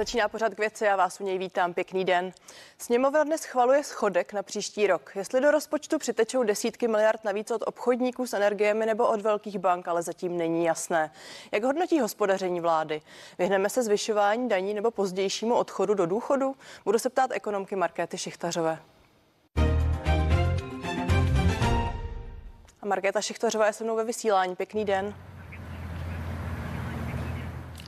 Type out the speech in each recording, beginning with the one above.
Začíná pořád k věci a vás u něj vítám. Pěkný den. Sněmovna dnes schvaluje schodek na příští rok. Jestli do rozpočtu přitečou desítky miliard navíc od obchodníků s energiemi nebo od velkých bank, ale zatím není jasné. Jak hodnotí hospodaření vlády? Vyhneme se zvyšování daní nebo pozdějšímu odchodu do důchodu? Budu se ptát ekonomky Markéty Šichtařové. A Markéta Šichtařová je se mnou ve vysílání. Pěkný den.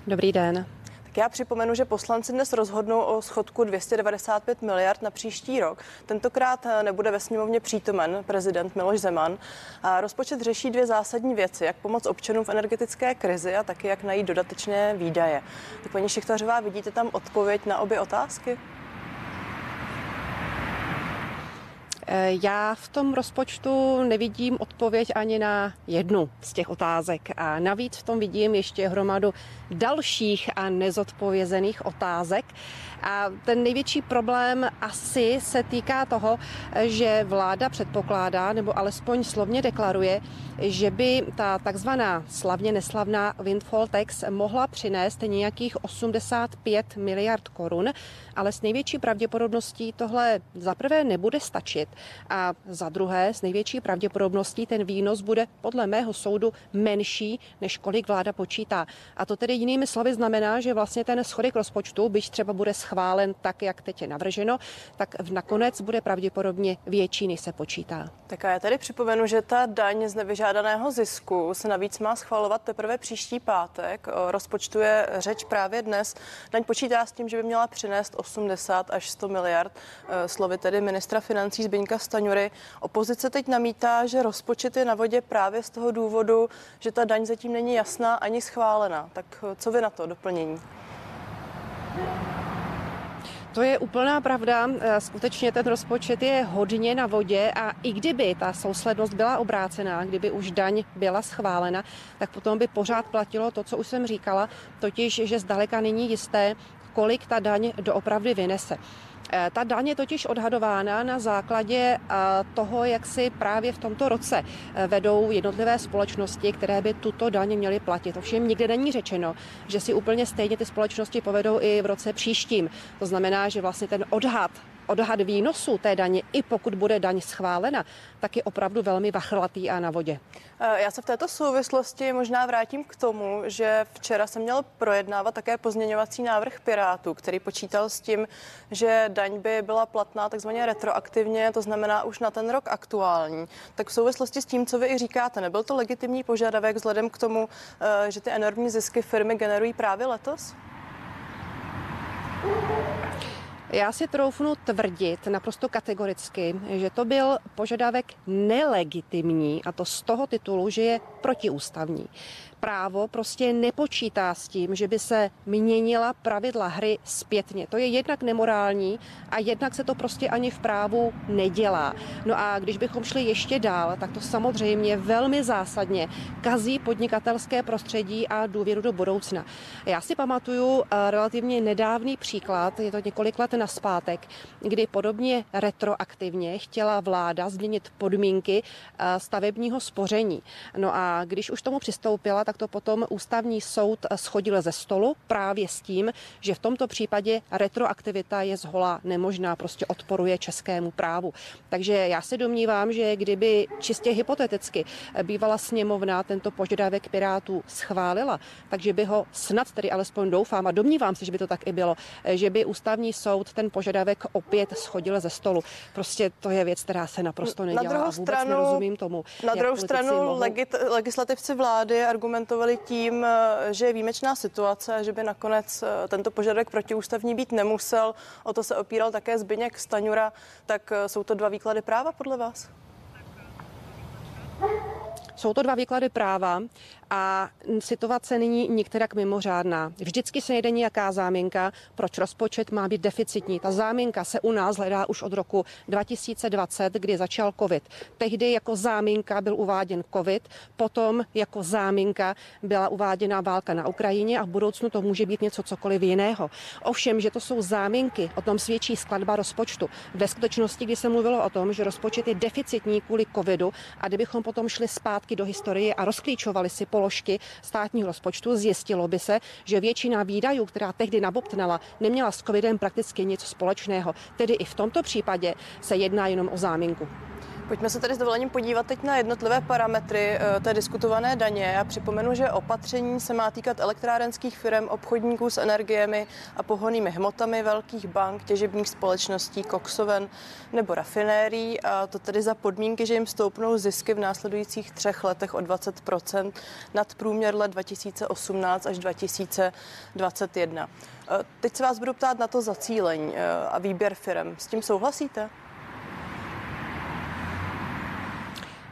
Dobrý den. Já připomenu, že poslanci dnes rozhodnou o schodku 295 miliard na příští rok. Tentokrát eh, nebude ve sněmovně přítomen prezident Miloš Zeman. A rozpočet řeší dvě zásadní věci, jak pomoct občanům v energetické krizi a taky jak najít dodatečné výdaje. Tak paní Šichtařová, vidíte tam odpověď na obě otázky? Já v tom rozpočtu nevidím odpověď ani na jednu z těch otázek. A navíc v tom vidím ještě hromadu dalších a nezodpovězených otázek. A ten největší problém asi se týká toho, že vláda předpokládá, nebo alespoň slovně deklaruje, že by ta takzvaná slavně neslavná windfall tax mohla přinést nějakých 85 miliard korun, ale s největší pravděpodobností tohle za prvé nebude stačit a za druhé s největší pravděpodobností ten výnos bude podle mého soudu menší, než kolik vláda počítá. A to tedy jinými slovy znamená, že vlastně ten schodek rozpočtu, byť třeba bude schválen tak, jak teď je navrženo, tak nakonec bude pravděpodobně větší, než se počítá. Tak a já tady připomenu, že ta daň z nevyžádaného zisku se navíc má schvalovat teprve příští pátek. O rozpočtu je řeč právě dnes. Daň počítá s tím, že by měla přinést 80 až 100 miliard. E, slovy tedy ministra financí Zbyňka Staňury. Opozice teď namítá, že rozpočet je na vodě právě z toho důvodu, že ta daň zatím není jasná ani schválena. Tak e, co vy na to doplnění? To je úplná pravda. E, skutečně ten rozpočet je hodně na vodě a i kdyby ta souslednost byla obrácená, kdyby už daň byla schválena, tak potom by pořád platilo to, co už jsem říkala, totiž, že zdaleka není jisté, kolik ta daň doopravdy vynese. Eh, ta daň je totiž odhadována na základě eh, toho, jak si právě v tomto roce eh, vedou jednotlivé společnosti, které by tuto daň měly platit. Ovšem nikde není řečeno, že si úplně stejně ty společnosti povedou i v roce příštím. To znamená, že vlastně ten odhad odhad výnosu té daně, i pokud bude daň schválena, tak je opravdu velmi vachlatý a na vodě. Já se v této souvislosti možná vrátím k tomu, že včera jsem měl projednávat také pozměňovací návrh Pirátů, který počítal s tím, že daň by byla platná takzvaně retroaktivně, to znamená už na ten rok aktuální. Tak v souvislosti s tím, co vy i říkáte, nebyl to legitimní požadavek vzhledem k tomu, eh, že ty enormní zisky firmy generují právě letos? Já si troufnu tvrdit naprosto kategoricky, že to byl požadavek nelegitimní a to z toho titulu, že je protiústavní právo prostě nepočítá s tím, že by se měnila pravidla hry zpětně. To je jednak nemorální a jednak se to prostě ani v právu nedělá. No a když bychom šli ještě dál, tak to samozřejmě velmi zásadně kazí podnikatelské prostředí a důvěru do budoucna. Já si pamatuju eh, relativně nedávný příklad, je to několik let naspátek, kdy podobně retroaktivně chtěla vláda změnit podmínky eh, stavebního spoření. No a když už tomu přistoupila, tak to potom ústavní soud schodil ze stolu právě s tím, že v tomto případě retroaktivita je zhola nemožná, prostě odporuje českému právu. Takže já se domnívám, že kdyby čistě hypoteticky bývala sněmovna tento požadavek Pirátů schválila, takže by ho snad tedy alespoň doufám a domnívám se, že by to tak i bylo, že by ústavní soud ten požadavek opět schodil ze stolu. Prostě to je věc, která se naprosto nedělá na druhou a vůbec stranu, nerozumím tomu. Na druhou stranu mohou... legit, legislativci vlády argumentovali tím, eh, že je výjimečná situace, že by nakonec eh, tento požadavek protiústavní být nemusel. O to se opíral také Zbyněk Staňura. Tak eh, jsou to dva výklady práva podle vás? Jsou to dva výklady práva a situace není nikterak mimořádná. Vždycky se jede nějaká záminka, proč rozpočet má být deficitní. Ta záminka se u nás hledá už od roku 2020, kdy začal COVID. Tehdy jako záminka byl uváděn COVID, potom jako záminka byla uváděna válka na Ukrajině a v budoucnu to může být něco cokoliv jiného. Ovšem, že to jsou záminky, o tom svědčí skladba rozpočtu. Ve skutečnosti, kdy se mluvilo o tom, že rozpočet je deficitní kvůli COVIDu a kdybychom potom šli zpátky do historie a rozklíčovali si položky státního rozpočtu, zjistilo by se, že většina výdajů, která tehdy nabobtnala, neměla s covidem prakticky nic společného. Tedy i v tomto případě se jedná jenom o záminku. Pojďme se tedy s dovolením podívat teď na jednotlivé parametry eh, té diskutované daně. Já připomenu, že opatření se má týkat elektrárenských firm, obchodníků s energiemi a pohonými hmotami, velkých bank, těžebních společností, koksoven nebo rafinérií. A to tedy za podmínky, že jim stoupnou zisky v následujících třech letech o 20% nad průměr let 2018 až 2021. Eh, teď se vás budu ptát na to zacílení eh, a výběr firm. S tím souhlasíte?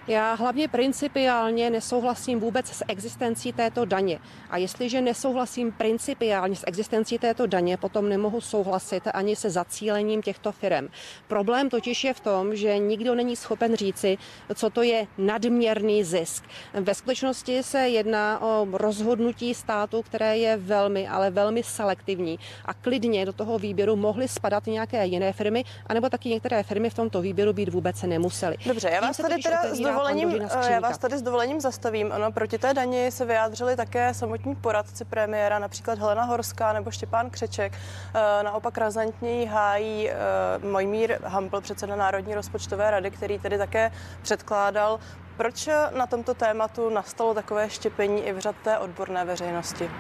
Já hlavně principiálně nesouhlasím vůbec s existencí této daně. A jestliže nesouhlasím principiálně s existencí této daně, potom nemohu souhlasit ani se zacílením těchto firm. Problém totiž je v tom, že nikdo není schopen říci, co to je nadměrný zisk. Ve skutečnosti se jedná o rozhodnutí státu, které je velmi, ale velmi selektivní. A klidně do toho výběru mohly spadat nějaké jiné firmy, anebo taky některé firmy v tomto výběru být vůbec nemusely. Dobře, já vás tady teda dovolením, eh, já vás tady s dovolením zastavím. Ano, proti té dani se vyjádřili také samotní poradci premiéra, například Helena Horská nebo Štěpán Křeček. Eh, naopak razantně hájí eh, Mojmír Hampl, předseda Národní rozpočtové rady, který tedy také předkládal. Proč na tomto tématu nastalo takové štěpení i v řad té odborné veřejnosti?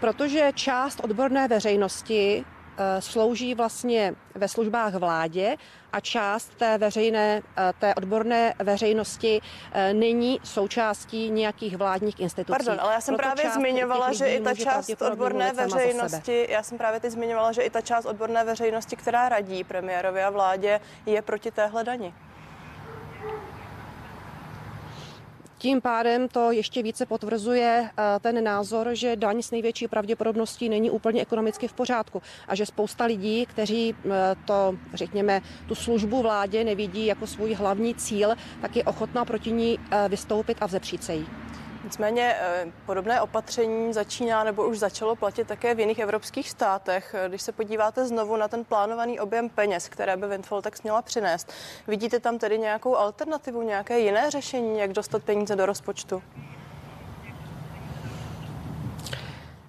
Protože část odborné veřejnosti Eh, slouží vlastně ve službách vládě a část té veřejné, eh, té odborné veřejnosti eh, není součástí nějakých vládních institucí. Pardon, ale já jsem Proto právě zmiňovala, že i ta část odborné veřejnosti, já jsem právě teď zmiňovala, že i ta část odborné veřejnosti, která radí premiérovi a vládě, je proti téhle dani. Tím pádem to ještě více potvrzuje eh, ten názor, že daň s největší pravděpodobností není úplně ekonomicky v pořádku a že spousta lidí, kteří eh, to, řekněme, tu službu vládě nevidí jako svůj hlavní cíl, tak je ochotná proti ní eh, vystoupit a vzepřít se jí. Nicméně eh, podobné opatření začíná nebo už začalo platit také v jiných evropských státech. Když se podíváte znovu na ten plánovaný objem peněz, které by Windfall Tax měla přinést, vidíte tam tedy nějakou alternativu, nějaké jiné řešení, jak dostat peníze do rozpočtu?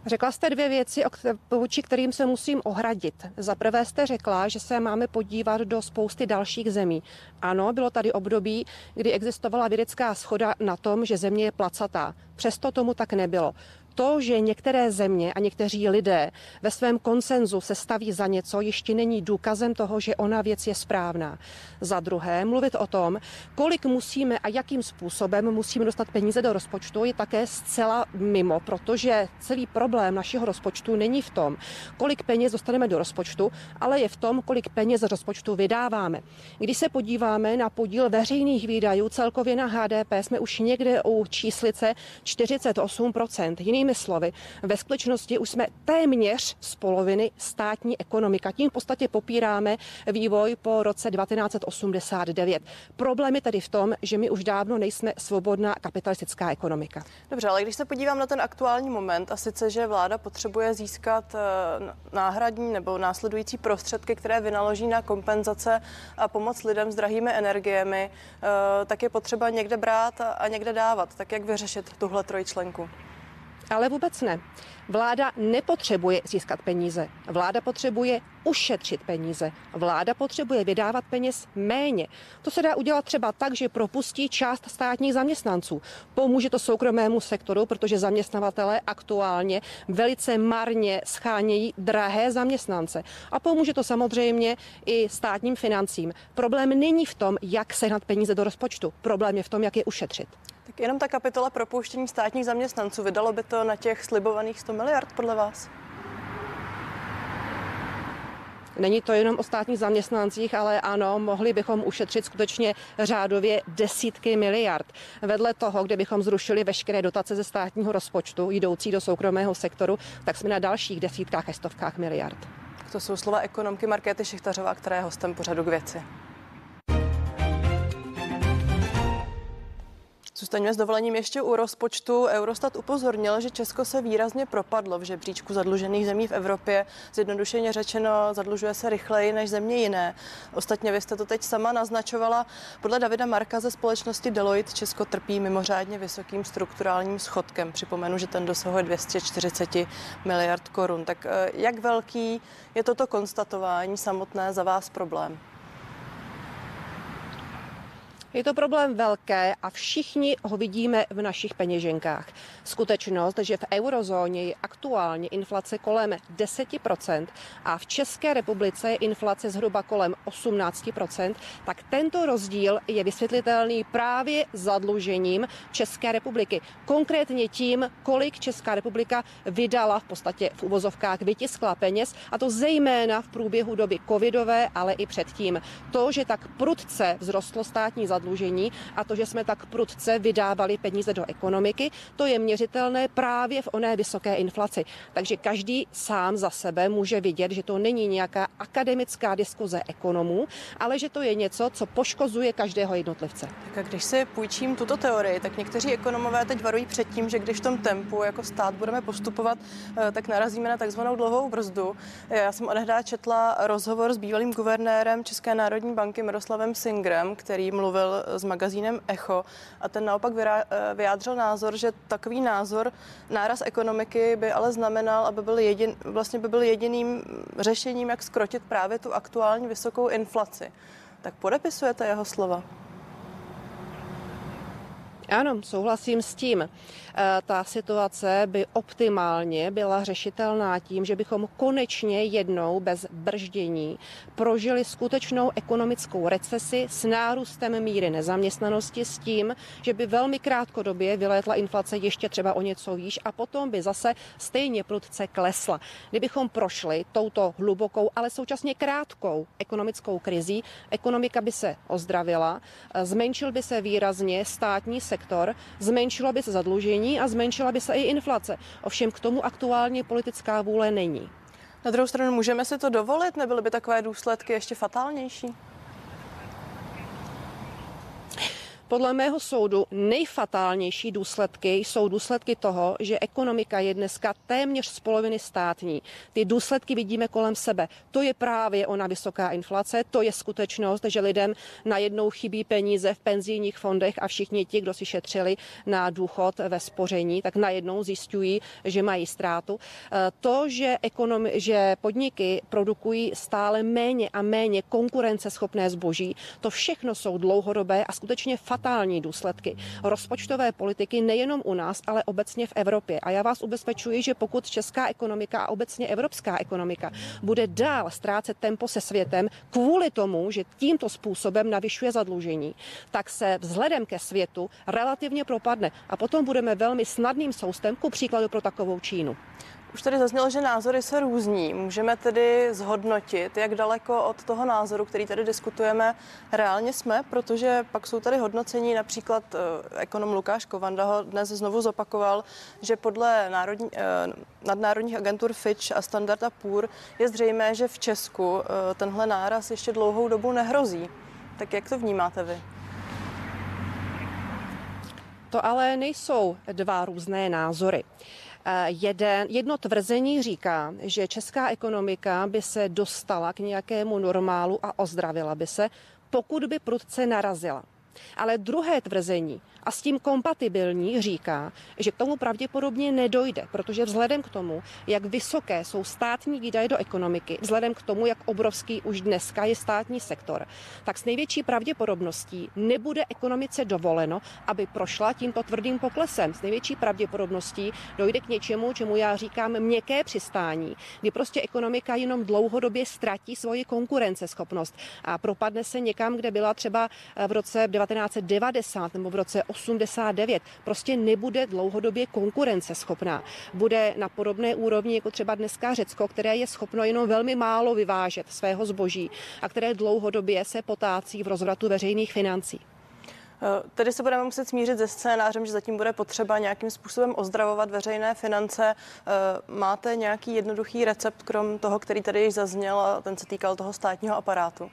Řekla jste dvě věci, vůči kterým se musím ohradit. Za prvé jste řekla, že se máme podívat do spousty dalších zemí. Ano, bylo tady období, kdy existovala vědecká schoda na tom, že země je placatá. Přesto tomu tak nebylo to, že některé země a někteří lidé ve svém konsenzu se staví za něco, ještě není důkazem toho, že ona věc je správná. Za druhé, mluvit o tom, kolik musíme a jakým způsobem musíme dostat peníze do rozpočtu, je také zcela mimo, protože celý problém našeho rozpočtu není v tom, kolik peněz dostaneme do rozpočtu, ale je v tom, kolik peněz z rozpočtu vydáváme. Když se podíváme na podíl veřejných výdajů celkově na HDP, jsme už někde u číslice 48%. Jiným Jinými slovy, ve skutečnosti už jsme téměř z poloviny státní ekonomika. Tím v podstatě popíráme vývoj po roce 1989. Problém je tedy v tom, že my už dávno nejsme svobodná kapitalistická ekonomika. Dobře, ale když se podívám na ten aktuální moment, a sice, že vláda potřebuje získat eh, náhradní nebo následující prostředky, které vynaloží na kompenzace a pomoc lidem s drahými energiemi, eh, tak je potřeba někde brát a někde dávat. Tak jak vyřešit tuhle trojčlenku? Ale vůbec ne. Vláda nepotřebuje získat peníze. Vláda potřebuje ušetřit peníze. Vláda potřebuje vydávat peněz méně. To se dá udělat třeba tak, že propustí část státních zaměstnanců. Pomůže to soukromému sektoru, protože zaměstnavatele aktuálně velice marně schánějí drahé zaměstnance. A pomůže to samozřejmě i státním financím. Problém není v tom, jak sehnat peníze do rozpočtu. Problém je v tom, jak je ušetřit. Tak jenom ta kapitola propouštění státních zaměstnanců, vydalo by to na těch slibovaných 100 miliard podle vás? Není to jenom o státních zaměstnancích, ale ano, mohli bychom ušetřit skutečně řádově desítky miliard. Vedle toho, kde bychom zrušili veškeré dotace ze státního rozpočtu jdoucí do soukromého sektoru, tak jsme na dalších desítkách a stovkách miliard. To jsou slova ekonomky Markéty Šichtařová, která je hostem pořadu k věci. Zůstaňme s dovolením ještě u rozpočtu. Eurostat upozornil, že Česko se výrazně propadlo v žebříčku zadlužených zemí v Evropě. Zjednodušeně řečeno, zadlužuje se rychleji než země jiné. Ostatně vy jste to teď sama naznačovala. Podle Davida Marka ze společnosti Deloitte Česko trpí mimořádně vysokým strukturálním schodkem. Připomenu, že ten dosahuje 240 miliard korun. Tak eh, jak velký je toto konstatování samotné za vás problém? Je to problém velké a všichni ho vidíme v našich peněženkách. Skutečnost, že v eurozóně je aktuálně inflace kolem 10% a v České republice je inflace zhruba kolem 18%, tak tento rozdíl je vysvětlitelný právě zadlužením České republiky. Konkrétně tím, kolik Česká republika vydala v podstatě v uvozovkách vytiskla peněz a to zejména v průběhu doby covidové, ale i předtím. To, že tak prudce vzrostlo státní zadlužení, zadlužení a to, že jsme tak prudce vydávali peníze do ekonomiky, to je měřitelné právě v oné vysoké inflaci. Takže každý sám za sebe může vidět, že to není nějaká akademická diskuze ekonomů, ale že to je něco, co poškozuje každého jednotlivce. Tak a když si půjčím tuto teorii, tak někteří ekonomové teď varují před tím, že když v tom tempu jako stát budeme postupovat, eh, tak narazíme na takzvanou dlouhou brzdu. Já jsem odehdá četla rozhovor s bývalým guvernérem České národní banky Miroslavem Singrem, který mluvil s magazínem Echo a ten naopak eh, vyjádřil názor, že takový názor, náraz ekonomiky by ale znamenal, aby byl jedin, vlastně by byl jediným řešením, jak skrotit právě tu aktuální vysokou inflaci. Tak podepisujete jeho slova? Ano, souhlasím s tím. E, ta situace by optimálně byla řešitelná tím, že bychom konečně jednou bez brždění prožili skutečnou ekonomickou recesi s nárůstem míry nezaměstnanosti s tím, že by velmi krátkodobě vylétla inflace ještě třeba o něco výš a potom by zase stejně prudce klesla. Kdybychom prošli touto hlubokou, ale současně krátkou ekonomickou krizí, ekonomika by se ozdravila, e, zmenšil by se výrazně státní sektor sektor, zmenšilo by se zadlužení a zmenšila by se i inflace. Ovšem k tomu aktuálně politická vůle není. Na druhou stranu můžeme si to dovolit, nebyly by takové důsledky ještě fatálnější? Podle mého soudu nejfatálnější důsledky jsou důsledky toho, že ekonomika je dneska téměř z poloviny státní. Ty důsledky vidíme kolem sebe. To je právě ona vysoká inflace, to je skutečnost, že lidem najednou chybí peníze v penzijních fondech a všichni ti, kdo si šetřili na důchod ve spoření, tak najednou zjišťují, že mají ztrátu. E, to, že, ekonomi- že podniky produkují stále méně a méně konkurenceschopné zboží, to všechno jsou dlouhodobé a skutečně fatální fatální důsledky rozpočtové politiky nejenom u nás, ale obecně v Evropě. A já vás ubezpečuji, že pokud česká ekonomika a obecně evropská ekonomika bude dál ztrácet tempo se světem kvůli tomu, že tímto způsobem navyšuje zadlužení, tak se vzhledem ke světu relativně propadne a potom budeme velmi snadným soustem, ku příkladu pro takovou Čínu. Už tady zaznělo, že názory se různí. Můžeme tedy zhodnotit, jak daleko od toho názoru, který tady diskutujeme, reálně jsme, protože pak jsou tady hodnocení, například eh, ekonom Lukáš Kovanda ho dnes znovu zopakoval, že podle národní, eh, nadnárodních agentur Fitch a Standard Poor je zřejmé, že v Česku eh, tenhle náraz ještě dlouhou dobu nehrozí. Tak jak to vnímáte vy? To ale nejsou dva různé názory. Eh, jeden, jedno tvrzení říká, že česká ekonomika by se dostala k nějakému normálu a ozdravila by se, pokud by prudce narazila. Ale druhé tvrzení a s tím kompatibilní říká, že k tomu pravděpodobně nedojde, protože vzhledem k tomu, jak vysoké jsou státní výdaje do ekonomiky, vzhledem k tomu, jak obrovský už dneska je státní sektor, tak s největší pravděpodobností nebude ekonomice dovoleno, aby prošla tímto tvrdým poklesem. S největší pravděpodobností dojde k něčemu, čemu já říkám měkké přistání, kdy prostě ekonomika jenom dlouhodobě ztratí svoji konkurenceschopnost a propadne se někam, kde byla třeba v roce 1990 nebo v roce 89 prostě nebude dlouhodobě konkurenceschopná. Bude na podobné úrovni jako třeba dneska Řecko, které je schopno jenom velmi málo vyvážet svého zboží a které dlouhodobě se potácí v rozvratu veřejných financí. Eh, tedy se budeme muset smířit se scénářem, že zatím bude potřeba nějakým způsobem ozdravovat veřejné finance. Eh, máte nějaký jednoduchý recept, krom toho, který tady již zazněl, a ten se týkal toho státního aparátu?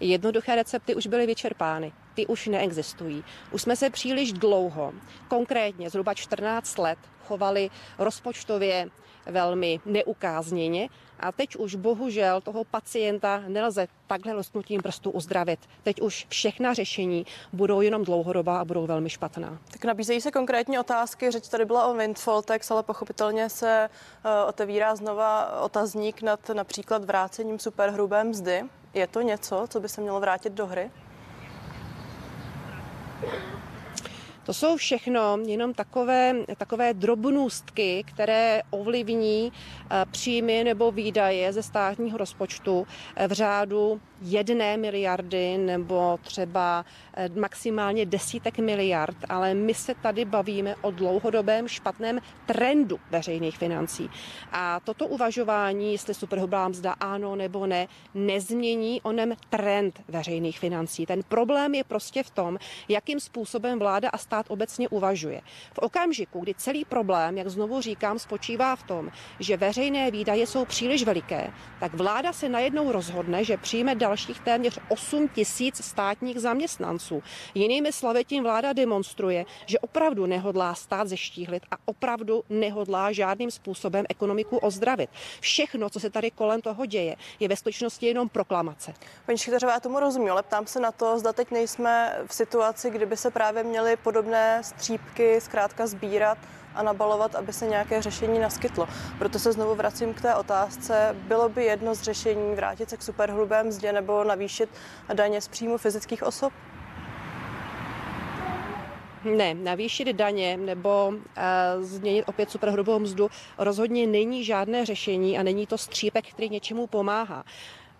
Jednoduché recepty už byly vyčerpány. ty už neexistují. Už jsme se příliš dlouho, konkrétně zhruba 14 let, chovali rozpočtově velmi neukázněně a teď už bohužel toho pacienta nelze takhle lusknutím prstu uzdravit. Teď už všechna řešení budou jenom dlouhodobá a budou velmi špatná. Tak nabízejí se konkrétní otázky. Řeč tady byla o windfall tax, ale pochopitelně se uh, otevírá znova otazník nad například vrácením superhrubé mzdy. Je to něco, co by se mělo vrátit do hry? To jsou všechno jenom takové, takové drobnůstky, které ovlivní eh, příjmy nebo výdaje ze státního rozpočtu eh, v řádu jedné miliardy nebo třeba eh, maximálně desítek miliard, ale my se tady bavíme o dlouhodobém špatném trendu veřejných financí. A toto uvažování, jestli superhrubá mzda ano nebo ne, nezmění onem trend veřejných financí. Ten problém je prostě v tom, jakým způsobem vláda a stát obecně uvažuje. V okamžiku, kdy celý problém, jak znovu říkám, spočívá v tom, že veřejné výdaje jsou příliš veliké, tak vláda se najednou rozhodne, že přijme dalších téměř 8 tisíc státních zaměstnanců. Jinými slovy tím vláda demonstruje, že opravdu nehodlá stát zeštíhlit a opravdu nehodlá žádným způsobem ekonomiku ozdravit. Všechno, co se tady kolem toho děje, je ve skutečnosti jenom proklamace. Paní Škytařová, já tomu rozumím, ale ptám se na to, zda teď nejsme v situaci, kdyby se právě měly podobné střípky zkrátka sbírat a nabalovat, aby se nějaké řešení naskytlo. Proto se znovu vracím k té otázce. Bylo by jedno z řešení vrátit se k superhrubé mzdě nebo navýšit daně z příjmu fyzických osob? Ne, navýšit daně nebo uh, změnit opět superhrubou mzdu rozhodně není žádné řešení a není to střípek, který něčemu pomáhá.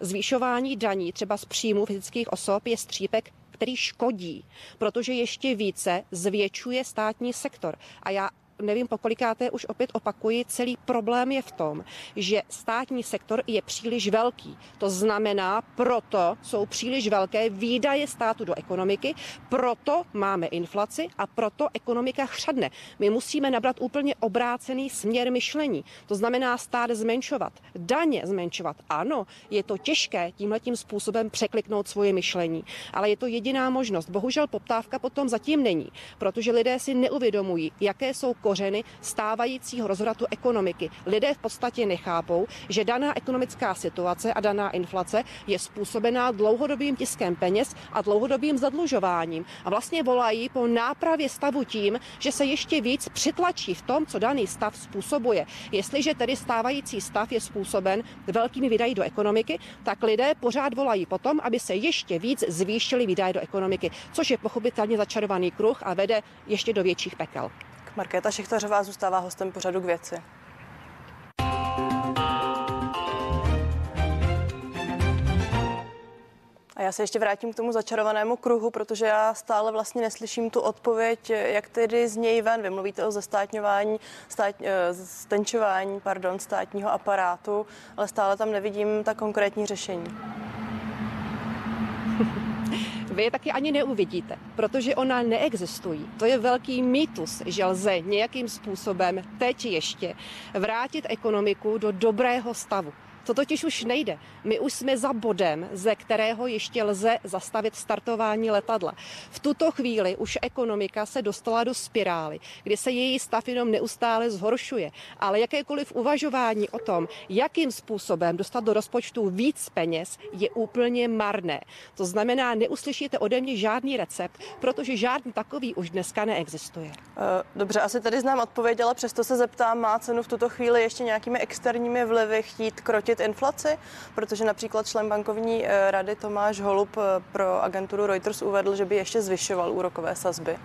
Zvýšování daní třeba z příjmu fyzických osob je střípek, který škodí, protože ještě více zvětšuje státní sektor. A já nevím pokolikáté už opět opakuji, celý problém je v tom, že státní sektor je příliš velký. To znamená, proto jsou příliš velké výdaje státu do ekonomiky, proto máme inflaci a proto ekonomika chřadne. My musíme nabrat úplně obrácený směr myšlení. To znamená stát zmenšovat, daně zmenšovat. Ano, je to těžké tímhletím způsobem překliknout svoje myšlení, ale je to jediná možnost. Bohužel poptávka potom zatím není, protože lidé si neuvědomují, jaké jsou kořeny stávajícího rozvratu ekonomiky. Lidé v podstatě nechápou, že daná ekonomická situace a daná inflace je způsobená dlouhodobým tiskem peněz a dlouhodobým zadlužováním. A vlastně volají po nápravě stavu tím, že se ještě víc přitlačí v tom, co daný stav způsobuje. Jestliže tedy stávající stav je způsoben velkými výdaji do ekonomiky, tak lidé pořád volají potom, aby se ještě víc zvýšily výdaje do ekonomiky, což je pochopitelně začarovaný kruh a vede ještě do větších pekel. Markéta Šechtařová zůstává hostem pořadu k věci. A já se ještě vrátím k tomu začarovanému kruhu, protože já stále vlastně neslyším tu odpověď, jak tedy z něj ven. Vy mluvíte o zestátňování, stát, eh, stenčování, pardon, státního aparátu, ale stále tam nevidím ta konkrétní řešení vy je taky ani neuvidíte, protože ona neexistují. To je velký mýtus, že lze nějakým způsobem teď ještě vrátit ekonomiku do dobrého stavu. To totiž už nejde. My už jsme za bodem, ze kterého ještě lze zastavit startování letadla. V tuto chvíli už ekonomika se dostala do spirály, kdy se její stav jenom neustále zhoršuje. Ale jakékoliv uvažování o tom, jakým způsobem dostat do rozpočtu víc peněz, je úplně marné. To znamená, neuslyšíte ode mě žádný recept, protože žádný takový už dneska neexistuje. Eh, dobře, asi tady znám odpověď, ale přesto se zeptám, má cenu v tuto chvíli ještě nějakými externími vlivy chtít krotit snížit inflaci, protože například člen bankovní eh, rady Tomáš Holub eh, pro agenturu Reuters uvedl, že by ještě zvyšoval úrokové sazby.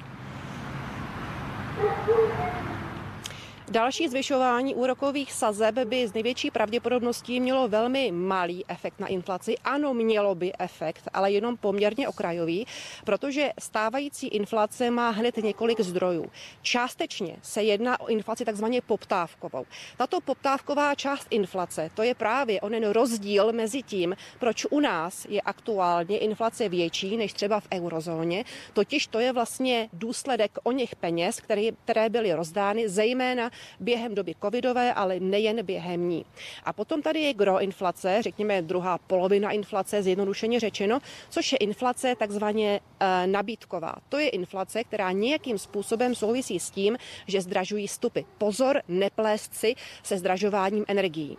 Další zvyšování úrokových sazeb by z největší pravděpodobností mělo velmi malý efekt na inflaci. Ano, mělo by efekt, ale jenom poměrně okrajový, protože stávající inflace má hned několik zdrojů. Částečně se jedná o inflaci takzvaně poptávkovou. Tato poptávková část inflace, to je právě onen rozdíl mezi tím, proč u nás je aktuálně inflace větší než třeba v eurozóně, totiž to je vlastně důsledek o něch peněz, které, které byly rozdány zejména během doby covidové, ale nejen během ní. A potom tady je gro inflace, řekněme druhá polovina inflace, zjednodušeně řečeno, což je inflace takzvaně e, nabídková. To je inflace, která nějakým způsobem souvisí s tím, že zdražují stupy. Pozor, neplést si se zdražováním energií.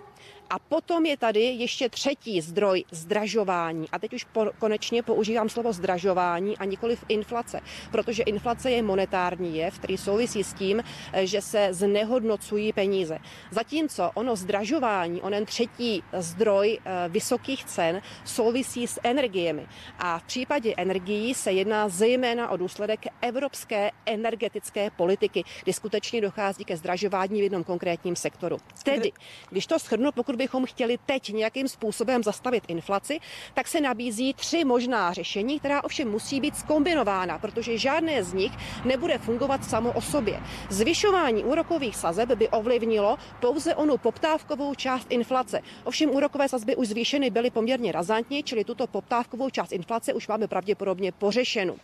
A potom je tady ještě třetí zdroj zdražování. A teď už po, konečně používám slovo zdražování a nikoliv inflace, protože inflace je monetární jev, který souvisí s tím, že se znehodnocují peníze. Zatímco ono zdražování, onen třetí zdroj eh, vysokých cen souvisí s energiemi. A v případě energií se jedná zejména o důsledek evropské energetické politiky, kdy skutečně dochází ke zdražování v jednom konkrétním sektoru. Tedy, když to shrnu, pokud bychom chtěli teď nějakým způsobem zastavit inflaci, tak se nabízí tři možná řešení, která ovšem musí být skombinována, protože žádné z nich nebude fungovat samo o sobě. Zvyšování úrokových sazeb by ovlivnilo pouze onu poptávkovou část inflace. Ovšem úrokové sazby už zvýšeny byly poměrně razantně, čili tuto poptávkovou část inflace už máme pravděpodobně pořešenu.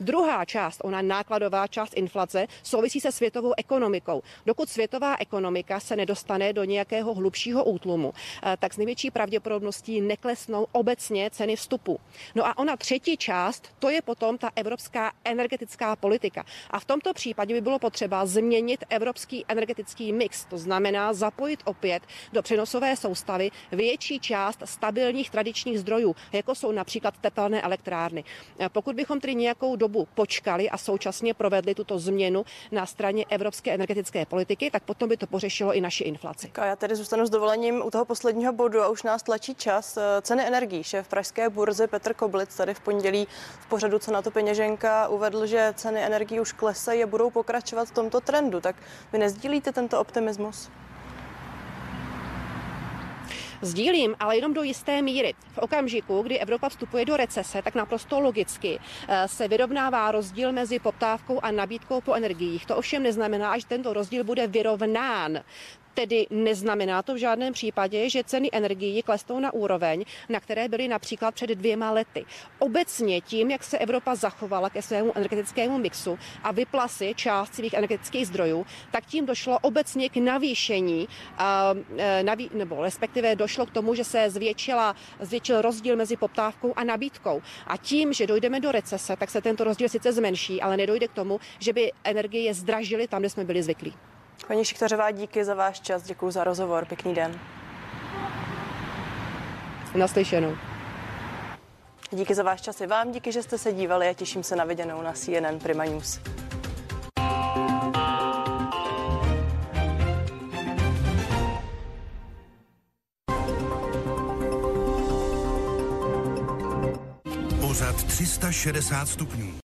Druhá část, ona nákladová část inflace, souvisí se světovou ekonomikou. Dokud světová ekonomika se nedostane do nějakého hlubšího útlumu, filmu, eh, tak s největší pravděpodobností neklesnou obecně ceny vstupu. No a ona třetí část, to je potom ta evropská energetická politika. A v tomto případě by bylo potřeba změnit evropský energetický mix, to znamená zapojit opět do přenosové soustavy větší část stabilních tradičních zdrojů, jako jsou například tepelné elektrárny. Eh, pokud bychom tedy nějakou dobu počkali a současně provedli tuto změnu na straně evropské energetické politiky, tak potom by to pořešilo i naši inflaci. A já tedy zůstanu s dovolením u toho posledního bodu a už nás tlačí čas. Eh, ceny energií. Šéf Pražské burzy Petr Koblic tady v pondělí v pořadu Co na to peněženka uvedl, že ceny energií už klesají a budou pokračovat v tomto trendu. Tak vy nezdílíte tento optimismus? Sdílím, ale jenom do jisté míry. V okamžiku, kdy Evropa vstupuje do recese, tak naprosto logicky eh, se vyrovnává rozdíl mezi poptávkou a nabídkou po energiích. To ovšem neznamená, že tento rozdíl bude vyrovnán. Tedy neznamená to v žádném případě, že ceny energií klesnou na úroveň, na které byly například před dvěma lety. Obecně tím, jak se Evropa zachovala ke svému energetickému mixu a vypla si část svých energetických zdrojů, tak tím došlo obecně k navýšení, e, nebo respektive došlo k tomu, že se zvětšila, zvětšil rozdíl mezi poptávkou a nabídkou. A tím, že dojdeme do recese, tak se tento rozdíl sice zmenší, ale nedojde k tomu, že by energie zdražily tam, kde jsme byli zvyklí. Paní Šichtařová, díky za váš čas, děkuji za rozhovor, pěkný den. Naslyšenou. Díky za váš čas i vám, díky, že jste se dívali a těším se na viděnou na CNN Prima News. Pořad 360 stupňů.